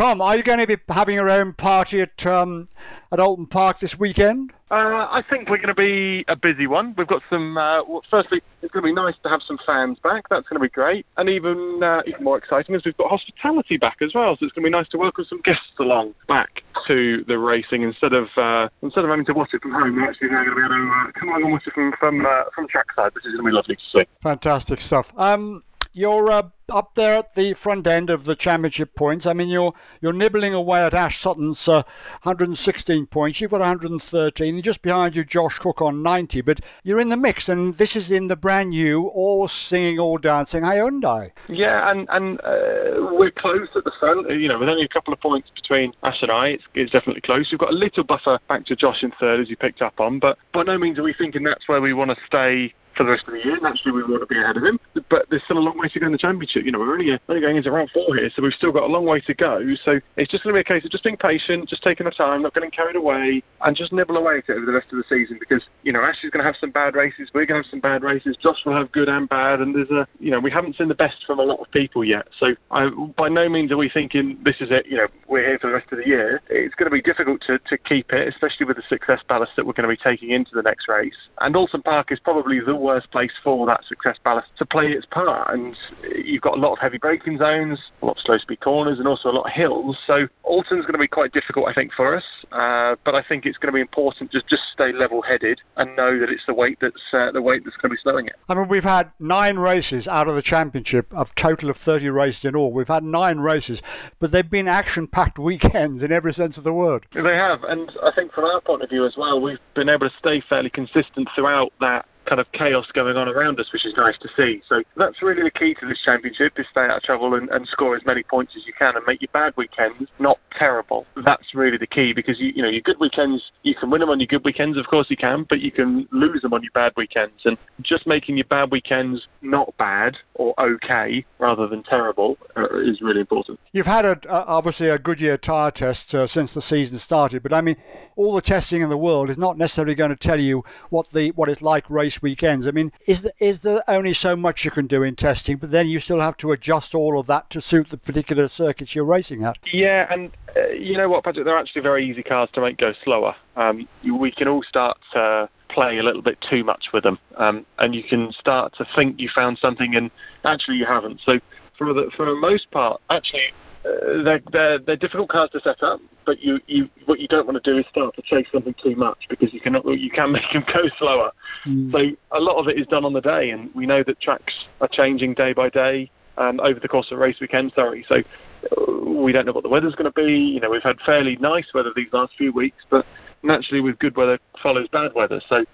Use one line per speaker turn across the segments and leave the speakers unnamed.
Tom, are you going to be having your own party at um, at Oulton Park this weekend?
Uh, I think we're going to be a busy one. We've got some. Uh, well, firstly, it's going to be nice to have some fans back. That's going to be great, and even uh, even more exciting is we've got hospitality back as well. So it's going to be nice to welcome some guests along back to the racing instead of uh, instead of having to watch it from home. We're actually now going to be able to uh, come along and watch it from from uh, from trackside, which is going to be lovely to see.
Fantastic stuff. Um, you're uh, up there at the front end of the championship points. I mean, you're you're nibbling away at Ash Sutton's uh, 116 points. You've got 113. Just behind you, Josh Cook on 90. But you're in the mix, and this is in the brand new, all singing, all dancing Hyundai.
Yeah, and and uh, we're close at the front. You know, with only a couple of points between Ash and I, it's, it's definitely close. We've got a little buffer back to Josh in third, as you picked up on, but by no means are we thinking that's where we want to stay for the rest of the year. Naturally, we want to be ahead of him, but there's still a long way to go in the championship. You know, we're only, uh, only going into round four here, so we've still got a long way to go. So it's just going to be a case of just being patient, just taking our time, not getting carried away, and just nibble away at it over the rest of the season. Because you know, Ash is going to have some bad races, we're going to have some bad races. Josh will have good and bad, and there's a, you know, we haven't seen the best from a lot of people yet. So I, by no means are we thinking this is it. You know, we're here for the rest of the year. It's going to be difficult to, to keep it, especially with the success ballast that we're going to be taking into the next race. And Oulton Park is probably the worst place for that success ballast to play its part. And you've got a lot of heavy braking zones, a lot of slow speed corners, and also a lot of hills. So Oulton's going to be quite difficult, I think, for us. Uh, but I think it's going to be important to just stay level headed and know that it's the weight that's uh, the weight that's going to be slowing it.
I mean, we've had nine races out of the championship, a total of 30 races in all. We've had nine races, but they've been action packed weekends in every sense of the word.
They have, and I think from our point of view as well, we've been able to stay fairly consistent throughout that kind of chaos going on around us, which is nice to see. So that's really the key to this championship: is stay out of trouble and, and score as many points as you can, and make your bad weekends not terrible. That's really the key because you you know your good weekends you can win them on your good weekends, of course you can, but you can lose them on your bad weekends. And just making your bad weekends not bad or okay rather than terrible uh, is really important.
You've had a, uh, obviously a Goodyear tyre test uh, since the season started, but I mean, all the testing in the world is not necessarily going to tell you what the what it's like race weekends. I mean, is there, is there only so much you can do in testing, but then you still have to adjust all of that to suit the particular circuits you're racing at?
Yeah, and uh, you know what, Patrick? They're actually very easy cars to make go slower. Um, we can all start to play a little bit too much with them, um, and you can start to think you found something, and actually you haven't. So for the for the most part, actually uh, they're, they're, they're difficult cars to set up, but you, you what you don't want to do is start to chase something too much because you can you can make them go slower. Mm. So a lot of it is done on the day, and we know that tracks are changing day by day um, over the course of race weekend. Sorry, so uh, we don't know what the weather's going to be. You know, we've had fairly nice weather these last few weeks, but naturally with good weather follows bad weather. So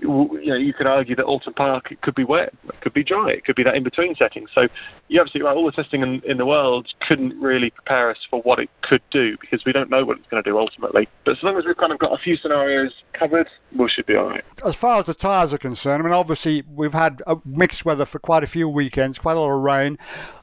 you know, you could argue that Oulton Park could be wet, it could be dry, it could be that in between setting. So you're absolutely right. All the testing in, in, the world couldn't really prepare us for what it could do because we don't know what it's going to do ultimately. But as long as we've kind of got a few scenarios covered, we should be all right.
As far as the tyres are concerned, I mean, obviously we've had uh, mixed weather for quite a few weekends, quite a lot of rain.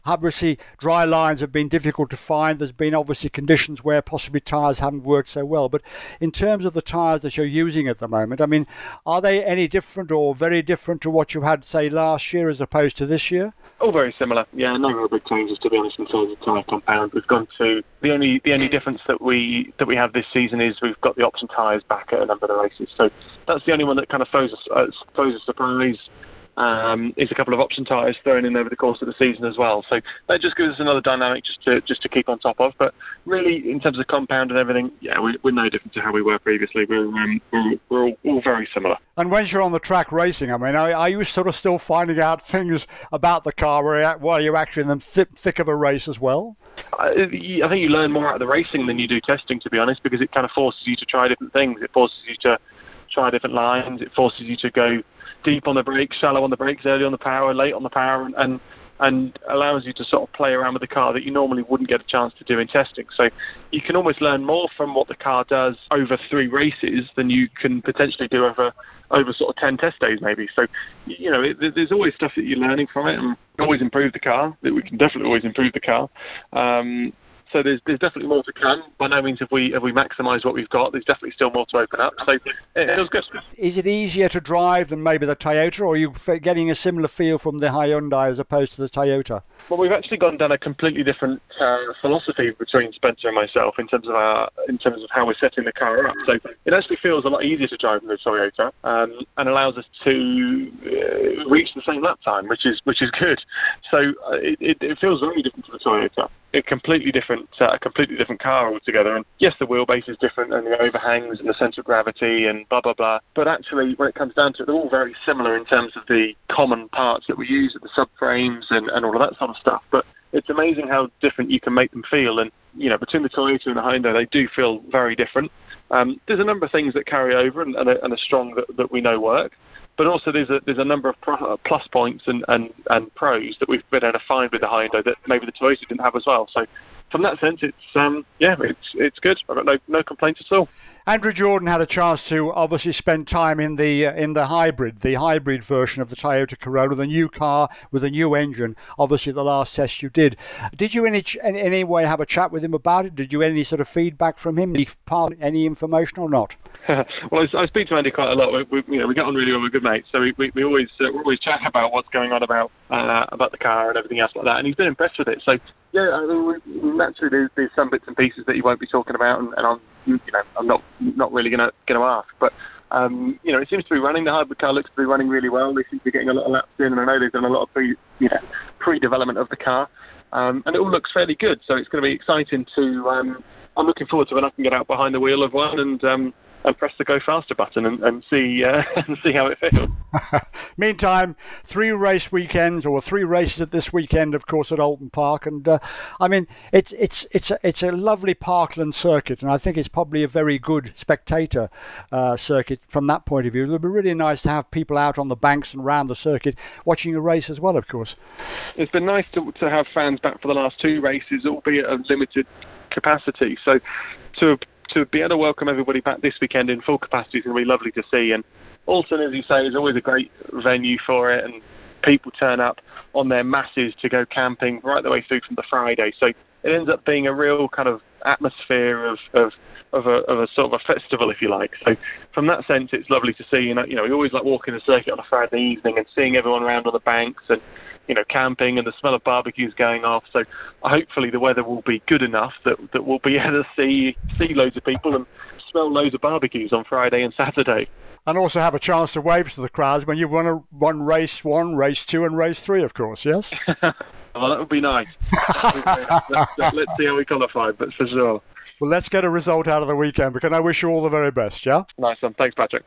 Obviously, dry lines have been difficult to find. There's been obviously conditions where possibly tyres haven't worked so well. But in terms of the tyres that you're using at the moment, I mean, are they any different or very different to what you had, say, last year as opposed to this year?
All very similar. Yeah, no real big changes to be honest in terms of tyre compound. We've gone to the only the only difference that we that we have this season is we've got the option tyres back at a number of the races. So that's the only one that kind of throws a, uh, throws a surprise um, is a couple of option tyres thrown in over the course of the season as well. So that just gives us another dynamic just to just to keep on top of. But really, in terms of compound and everything, yeah, we're, we're no different to how we were previously. We're um, we're, we're all, all, very similar.
And when you're on the track racing, I mean, are, are you sort of still finding out things about the car while you're actually in the th- thick of a race as well?
I, I think you learn more out of the racing than you do testing, to be honest, because it kind of forces you to try different things. It forces you to try different lines. It forces you to go deep on the brakes, shallow on the brakes, early on the power, late on the power, and, and and allows you to sort of play around with the car that you normally wouldn't get a chance to do in testing. So you can almost learn more from what the car does over three races than you can potentially do over over sort of ten test days maybe. So you know it, there's always stuff that you're learning from it, and always improve the car. That we can definitely always improve the car. Um, so there's there's definitely more to come. By no means have we have we maximised what we've got. There's definitely still more to open up. So it, was good.
Is it easier to drive than maybe the Toyota, or are you getting a similar feel from the Hyundai as opposed to the Toyota?
Well, we've actually gone down a completely different uh, philosophy between Spencer and myself in terms of our in terms of how we're setting the car up. So it actually feels a lot easier to drive in the Toyota um, and allows us to uh, reach the same lap time, which is which is good. So uh, it, it, it, feels very different to the Toyota. A completely different, uh, a completely different car altogether. And yes, the wheelbase is different, and the overhangs, and the centre of gravity, and blah blah blah. But actually, when it comes down to it, they're all very similar in terms of the common parts that we use, the subframes, and, and all of that sort of stuff. But it's amazing how different you can make them feel. And you know, between the Toyota and the Hyundai, they do feel very different. Um, there's a number of things that carry over and, and, are, and are strong that, that we know work but also there's a there's a number of uh, plus points and, and, and pros that we've been able to find with the Hyundai that maybe the Toyota didn't have as well. So from that sense, it's um yeah, it's it's good. I've got no no complaints at all.
Andrew Jordan had a chance to obviously spend time in the uh, in the hybrid, the hybrid version of the Toyota Corolla, the new car with a new engine. Obviously, the last test you did. Did you in any, any way have a chat with him about it? Did you any sort of feedback from him? Part any information or not?
well, I, I, speak to Andy quite a lot. We, we, you know, we get on really well. We're good mates, so we, we, we always uh, we always chat about what's going on about uh, about the car and everything else like that. And he's been impressed with it. So yeah, I mean, naturally there's, there's some bits and pieces that he won't be talking about, and, and I'm you know I'm not not really gonna gonna ask, but. Um, you know, it seems to be running. The hybrid car looks to be running really well. They seem to be getting a lot of laps in, and I know they've done a lot of pre, you know, pre-development of the car, um, and it all looks fairly good. So it's going to be exciting to. Um, I'm looking forward to when I can get out behind the wheel of one and um, and press the go faster button and, and see uh, and see how it feels.
Meantime, three race weekends or three races at this weekend, of course, at Oulton Park, and uh, I mean it's it's it's a, it's a lovely parkland circuit, and I think it's probably a very good spectator uh, circuit from that point of view. It would be really nice to have people out on the banks and around the circuit watching a race as well, of course.
It's been nice to to have fans back for the last two races, albeit a limited capacity. So to to be able to welcome everybody back this weekend in full capacity is going to be lovely to see. And Oulton, as you say, is always a great venue for it, and people turn up on their masses to go camping right the way through from the Friday. So it ends up being a real kind of atmosphere of of of a, of a sort of a festival, if you like. So from that sense, it's lovely to see. You know, you know, we always like walking the circuit on a Friday evening and seeing everyone around on the banks and you know, camping and the smell of barbecues going off. So hopefully the weather will be good enough that that we'll be able to see see loads of people and smell loads of barbecues on Friday and Saturday.
And also have a chance to wave to the crowds when you won a, won race one, race two, and race three, of course. Yes.
well, that would be nice. let's, let's see how we qualify, but for sure.
Well, let's get a result out of the weekend because I wish you all the very best. Yeah.
Nice one. Thanks, Patrick.